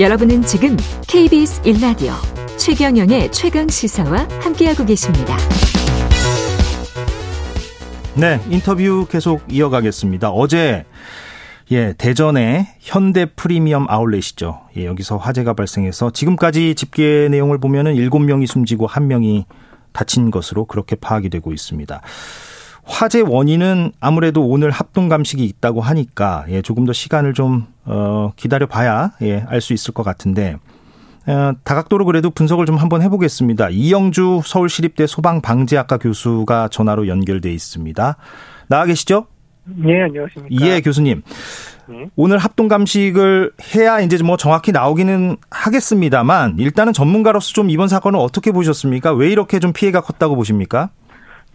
여러분은 지금 KBS 1라디오 최경영의 최강 시사와 함께하고 계십니다. 네, 인터뷰 계속 이어가겠습니다. 어제 예, 대전의 현대 프리미엄 아울렛이죠. 예, 여기서 화재가 발생해서 지금까지 집계 내용을 보면은 7명이 숨지고 1명이 다친 것으로 그렇게 파악이 되고 있습니다. 화재 원인은 아무래도 오늘 합동 감식이 있다고 하니까 예, 조금 더 시간을 좀 어, 기다려 봐야 예, 알 수 있을 것 같은데 어, 다각도로 그래도 분석을 좀 한번 해보겠습니다. 이영주 서울시립대 소방방재학과 교수가 전화로 연결돼 있습니다. 나와 계시죠? 예, 안녕하십니까. 예, 교수님. 네. 오늘 합동 감식을 해야 이제 뭐 정확히 나오기는 하겠습니다만 일단은 전문가로서 좀 이번 사건을 어떻게 보셨습니까? 왜 이렇게 좀 피해가 컸다고 보십니까?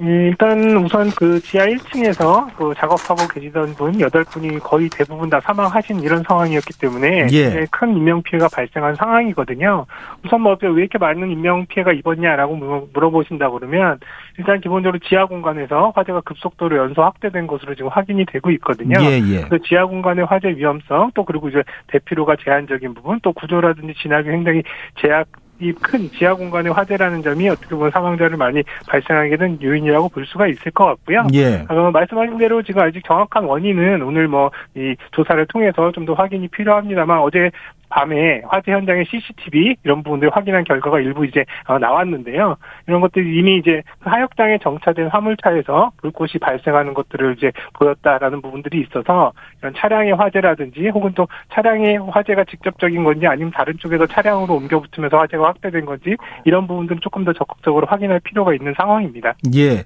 일단 우선 그 지하 1층에서 그 작업하고 계시던 분 8분이 거의 대부분 다 사망하신 이런 상황이었기 때문에 예. 큰 인명피해가 발생한 상황이거든요. 우선 뭐 왜 이렇게 많은 인명피해가 입었냐라고 물어보신다 그러면 일단 기본적으로 지하 공간에서 화재가 급속도로 연소 확대된 것으로 지금 확인이 되고 있거든요. 예, 예. 그 지하 공간의 화재 위험성 또 그리고 이제 대피로가 제한적인 부분 또 구조라든지 진압이 굉장히 제약 이 큰 지하 공간의 화재라는 점이 어떻게 보면 사망자를 많이 발생하게 된 요인이라고 볼 수가 있을 것 같고요. 예. 어, 말씀하신 대로 지금 아직 정확한 원인은 오늘 뭐 이 조사를 통해서 좀 더 확인이 필요합니다만 어제 밤에 화재 현장의 CCTV 이런 부분들 확인한 결과가 일부 이제 어, 나왔는데요. 이런 것들이 이미 이제 하역장에 정차된 화물차에서 불꽃이 발생하는 것들을 이제 보였다라는 부분들이 있어서 이런 차량의 화재라든지 혹은 또 차량의 화재가 직접적인 건지 아니면 다른 쪽에서 차량으로 옮겨 붙으면서 화재가 확대된 건지 이런 부분들은 조금 더 적극적으로 확인할 필요가 있는 상황입니다. 예.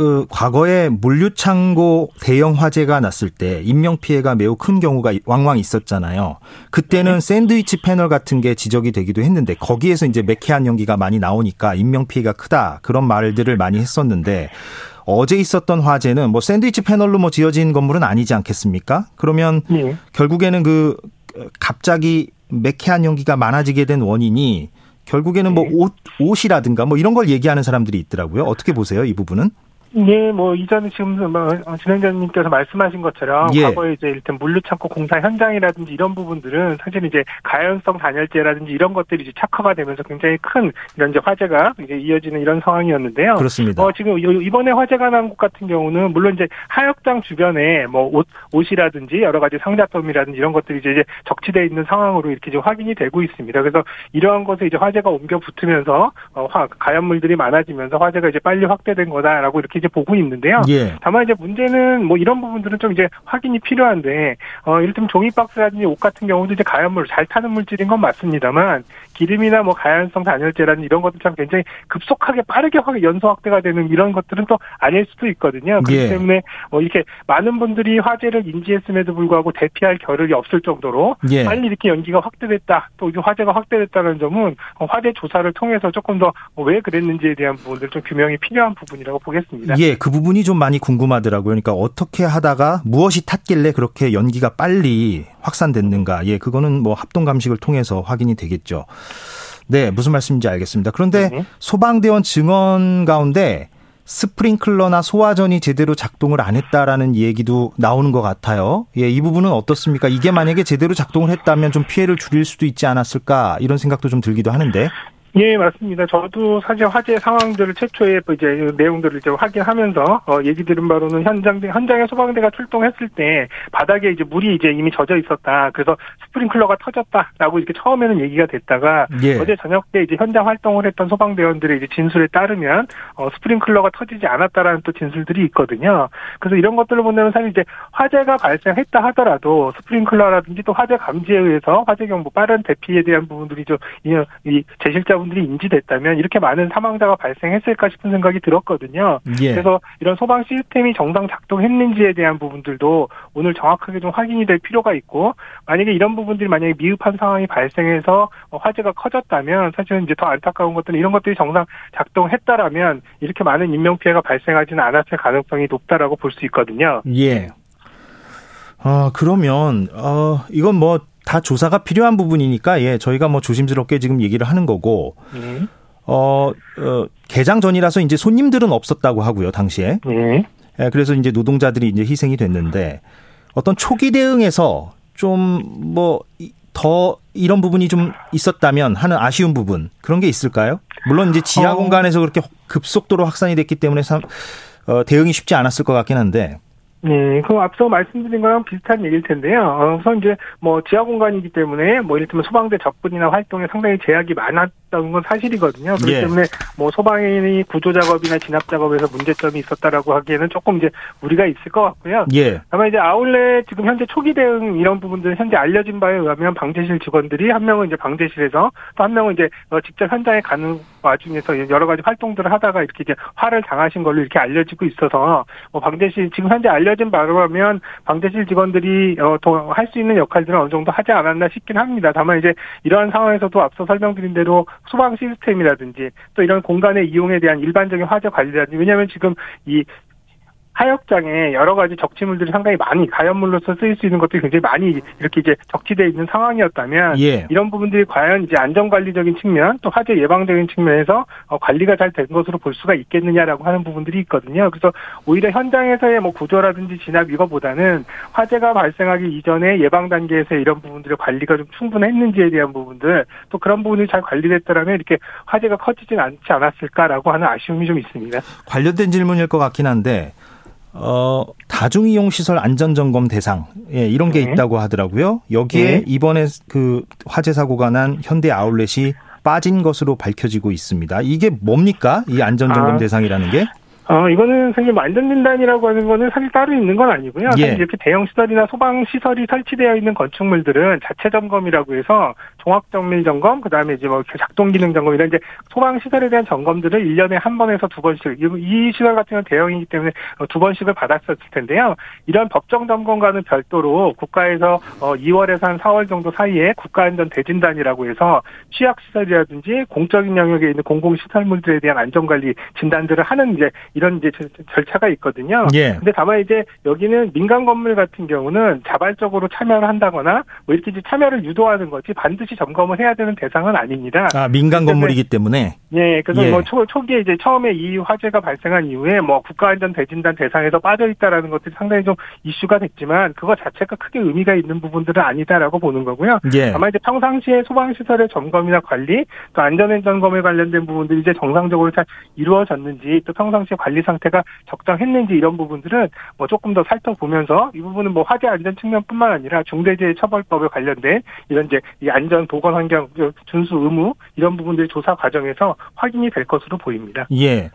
어, 과거에 물류창고 대형 화재가 났을 때 인명 피해가 매우 큰 경우가 왕왕 있었잖아요. 그때는 네. 샌드위치 패널 같은 게 지적이 되기도 했는데 거기에서 이제 매캐한 연기가 많이 나오니까 인명 피해가 크다 그런 말들을 많이 했었는데 어제 있었던 화재는 뭐 샌드위치 패널로 뭐 지어진 건물은 아니지 않겠습니까? 그러면 네. 결국에는 그 갑자기 매캐한 연기가 많아지게 된 원인이 결국에는 뭐 네. 옷, 옷이라든가 뭐 이런 걸 얘기하는 사람들이 있더라고요. 어떻게 보세요, 이 부분은? 예, 뭐 이전에 지금 뭐 진행자님께서 말씀하신 것처럼 예. 과거에 이제 일단 물류창고 공사 현장이라든지 이런 부분들은 사실 이제 가연성 단열재라든지 이런 것들이 이제 착화가 되면서 굉장히 큰 이런 이제 화재가 이제 이어지는 이런 상황이었는데요. 그렇습니다. 어, 지금 이번에 화재가 난 곳 같은 경우는 물론 이제 하역장 주변에 뭐 옷, 옷이라든지 여러 가지 상자품이라든지 이런 것들이 이제 적치되어 있는 상황으로 이렇게 좀 확인이 되고 있습니다. 그래서 이러한 것에 이제 화재가 옮겨 붙으면서 어, 화, 가연물들이 많아지면서 화재가 이제 빨리 확대된 거다라고 이렇게 이제 보고 있는데요. 예. 다만 이제 문제는 뭐 이런 부분들은 좀 이제 확인이 필요한데 어 이를테면 종이 박스라든지 옷 같은 경우도 이제 가연물 잘 타는 물질인 건 맞습니다만 기름이나 뭐 가연성 단열재라든지 이런 것들 참 굉장히 급속하게 빠르게 확 연소 확대가 되는 이런 것들은 또 아닐 수도 있거든요. 그렇기 예. 때문에 뭐 이렇게 많은 분들이 화재를 인지했음에도 불구하고 대피할 겨를이 없을 정도로 예. 빨리 이렇게 연기가 확대됐다 또 화재가 확대됐다는 점은 화재 조사를 통해서 조금 더 왜 그랬는지에 대한 부분들 좀 규명이 필요한 부분이라고 보겠습니다. 예, 그 부분이 좀 많이 궁금하더라고요. 그러니까 어떻게 하다가 무엇이 탔길래 그렇게 연기가 빨리 확산됐는가. 예, 그거는 뭐 합동 감식을 통해서 확인이 되겠죠. 네, 무슨 말씀인지 알겠습니다. 그런데 네. 소방대원 증언 가운데 스프링클러나 소화전이 제대로 작동을 안 했다라는 얘기도 나오는 것 같아요. 예, 이 부분은 어떻습니까? 이게 만약에 제대로 작동을 했다면 좀 피해를 줄일 수도 있지 않았을까 이런 생각도 좀 들기도 하는데. 예, 맞습니다. 저도 사실 화재 상황들을 최초에 뭐 이제 내용들을 이제 확인하면서 어, 얘기 들은 바로는 현장 현장에 소방대가 출동했을 때 바닥에 이제 물이 이제 이미 젖어 있었다. 그래서 스프링클러가 터졌다라고 이렇게 처음에는 얘기가 됐다가 예. 어제 저녁 때 이제 현장 활동을 했던 소방대원들의 이제 진술에 따르면 어, 스프링클러가 터지지 않았다라는 또 진술들이 있거든요. 그래서 이런 것들을 보면 사실 이제 화재가 발생했다 하더라도 스프링클러라든지 또 화재 감지에 의해서 화재 경보 빠른 대피에 대한 부분들이 좀이 이 제실자 분들이 인지됐다면 이렇게 많은 사망자가 발생했을까 싶은 생각이 들었거든요. 예. 그래서 이런 소방 시스템이 정상 작동했는지에 대한 부분들도 오늘 정확하게 좀 확인이 될 필요가 있고 만약에 이런 부분들이 만약에 미흡한 상황이 발생해서 화재가 커졌다면 사실은 이제 더 안타까운 것들은 이런 것들이 정상 작동했다라면 이렇게 많은 인명 피해가 발생하지는 않았을 가능성이 높다라고 볼 수 있거든요. 예. 아, 그러면, 어, 이건 뭐, 다 조사가 필요한 부분이니까 예 저희가 뭐 조심스럽게 지금 얘기를 하는 거고 네. 어, 어 개장 전이라서 이제 손님들은 없었다고 하고요 당시에 네. 예, 그래서 이제 노동자들이 이제 희생이 됐는데 어떤 초기 대응에서 좀 뭐 더 이런 부분이 좀 있었다면 하는 아쉬운 부분 그런 게 있을까요? 물론 이제 지하 어. 공간에서 그렇게 급속도로 확산이 됐기 때문에 참, 어, 대응이 쉽지 않았을 것 같긴 한데 네, 그 앞서 말씀드린 거랑 비슷한 얘기일 텐데요. 어, 우선 이제 뭐 지하 공간이기 때문에 뭐 이를테면 소방대 접근이나 활동에 상당히 제약이 많았던 건 사실이거든요. 그렇기 예. 때문에 뭐 소방인이 구조 작업이나 진압 작업에서 문제점이 있었다라고 하기에는 조금 이제 무리가 있을 것 같고요. 예. 다만 이제 아울렛 지금 현재 초기 대응 이런 부분들은 현재 알려진 바에 의하면 방제실 직원들이 한 명은 이제 방제실에서 또 한 명은 이제 어, 직접 현장에 가는 와중에서 여러 가지 활동들을 하다가 이렇게 이제 화를 당하신 걸로 이렇게 알려지고 있어서 뭐 방제실 지금 현재 알려 알려진 바로 하면 방대실 직원들이 어, 할수 있는 역할들은 어느 정도 하지 않았나 싶긴 합니다. 다만 이제 이러한 상황에서도 앞서 설명드린 대로 소방 시스템이라든지 또 이런 공간의 이용에 대한 일반적인 화재 관리라든지 왜냐하면 지금 이 하역장에 여러 가지 적치물들이 상당히 많이 가연물로서 쓰일 수 있는 것들이 굉장히 많이 이렇게 이제 적치되어 있는 상황이었다면 예. 이런 부분들이 과연 이제 안전관리적인 측면 또 화재 예방적인 측면에서 어, 관리가 잘 된 것으로 볼 수가 있겠느냐라고 하는 부분들이 있거든요. 그래서 오히려 현장에서의 뭐 구조라든지 진압 이거보다는 화재가 발생하기 이전에 예방 단계에서 이런 부분들의 관리가 좀 충분했는지에 대한 부분들 또 그런 부분이 잘 관리됐더라면 이렇게 화재가 커지진 않지 않았을까라고 하는 아쉬움이 좀 있습니다. 관련된 질문일 것 같긴 한데 어, 다중이용 시설 안전 점검 대상, 예, 이런 게 네. 있다고 하더라고요. 여기에 네. 이번에 그 화재 사고가 난 현대 아울렛이 빠진 것으로 밝혀지고 있습니다. 이게 뭡니까? 이 안전 점검 아, 대상이라는 게? 어, 이거는 사실 안전진단이라고 하는 거는 사실 따로 있는 건 아니고요. 예. 이렇게 대형 시설이나 소방 시설이 설치되어 있는 건축물들은 자체 점검이라고 해서 종합 정밀 점검, 그다음에 이제 뭐 작동 기능 점검 이런 이제 소방 시설에 대한 점검들을 1년에 한 번에서 두 번씩 이 시설 같은 경우는 대형이기 때문에 두 번씩을 받았었을 텐데요. 이런 법정 점검과는 별도로 국가에서 2월에서 어, 한 4월 정도 사이에 국가안전 대진단이라고 해서 취약 시설이라든지 공적인 영역에 있는 공공 시설물들에 대한 안전 관리 진단들을 하는 이제 이런 이제 절차가 있거든요. 예. 근데 다만 이제 여기는 민간 건물 같은 경우는 자발적으로 참여를 한다거나 뭐 이렇게 이제 참여를 유도하는 거지 반드시 점검을 해야 되는 대상은 아닙니다. 아 민간 건물이기 때문에. 예. 그래서 예. 뭐 초, 초기에 이제 처음에 이 화재가 발생한 이후에 뭐 국가안전 대진단 대상에서 빠져 있다라는 것들이 상당히 좀 이슈가 됐지만 그거 자체가 크게 의미가 있는 부분들은 아니다라고 보는 거고요. 예. 다만 이제 평상시에 소방 시설의 점검이나 관리 또 안전행 점검에 관련된 부분들이 이제 정상적으로 잘 이루어졌는지 또 평상시에 관리 상태가 적당했는지 이런 부분들은 뭐 조금 더 살펴보면서 이 부분은 뭐 화재 안전 측면뿐만 아니라 중대재해 처벌법에 관련된 이런 이제 이 안전 보건 환경 준수 의무 이런 부분들이 조사 과정에서 확인이 될 것으로 보입니다. 예.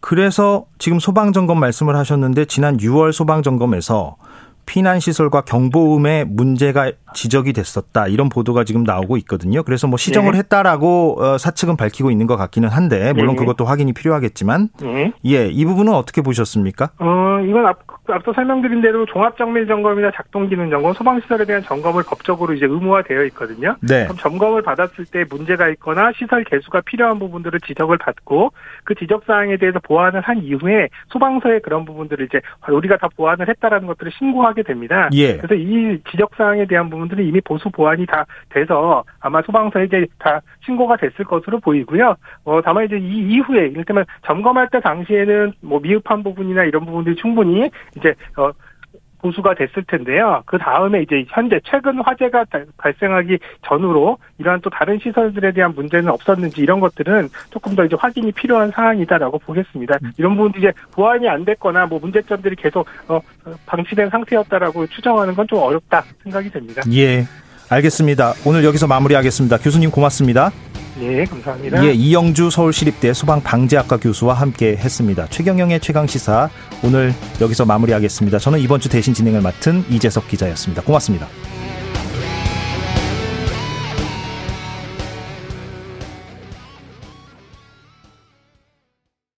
그래서 지금 소방 점검 말씀을 하셨는데 지난 6월 소방 점검에서 피난 시설과 경보음에 문제가 지적이 됐었다 이런 보도가 지금 나오고 있거든요. 그래서 뭐 시정을 네. 했다라고 어, 사측은 밝히고 있는 것 같기는 한데 물론 네. 그것도 확인이 필요하겠지만 네. 예, 이 부분은 어떻게 보셨습니까? 어, 이건 앞, 앞서 설명드린 대로 종합정밀 점검이나 작동기능 점검, 소방시설에 대한 점검을 법적으로 이제 의무화되어 있거든요. 네. 그럼 점검을 받았을 때 문제가 있거나 시설 개수가 필요한 부분들을 지적을 받고 그 지적 사항에 대해서 보완을 한 이후에 소방서에 그런 부분들을 이제 우리가 다 보완을 했다라는 것들을 신고하게 됩니다. 예. 그래서 이 지적 사항에 대한 부분 부분들은 이미 보수 보완이 다 돼서 아마 소방서에 이제 다 신고가 됐을 것으로 보이고요. 어, 다만 이제 이 이후에 이를테면 점검할 때 당시에는 뭐 미흡한 부분이나 이런 부분들이 충분히 이제 어, 보수가 됐을 텐데요. 그 다음에 이제 현재 최근 화재가 발생하기 전후로 이러한 또 다른 시설들에 대한 문제는 없었는지 이런 것들은 조금 더 이제 확인이 필요한 상황이다라고 보겠습니다. 음. 이런 부분들이 이제 보완이 안 됐거나 뭐 문제점들이 계속 어, 방치된 상태였다라고 추정하는 건 좀 어렵다 생각이 됩니다. 예. 알겠습니다. 오늘 여기서 마무리하겠습니다. 교수님 고맙습니다. 예, 감사합니다. 예, 이영주 서울시립대 소방방재학과 교수와 함께 했습니다. 최경영의 최강시사 오늘 여기서 마무리하겠습니다. 저는 이번 주 대신 진행을 맡은 이재석 기자였습니다. 고맙습니다.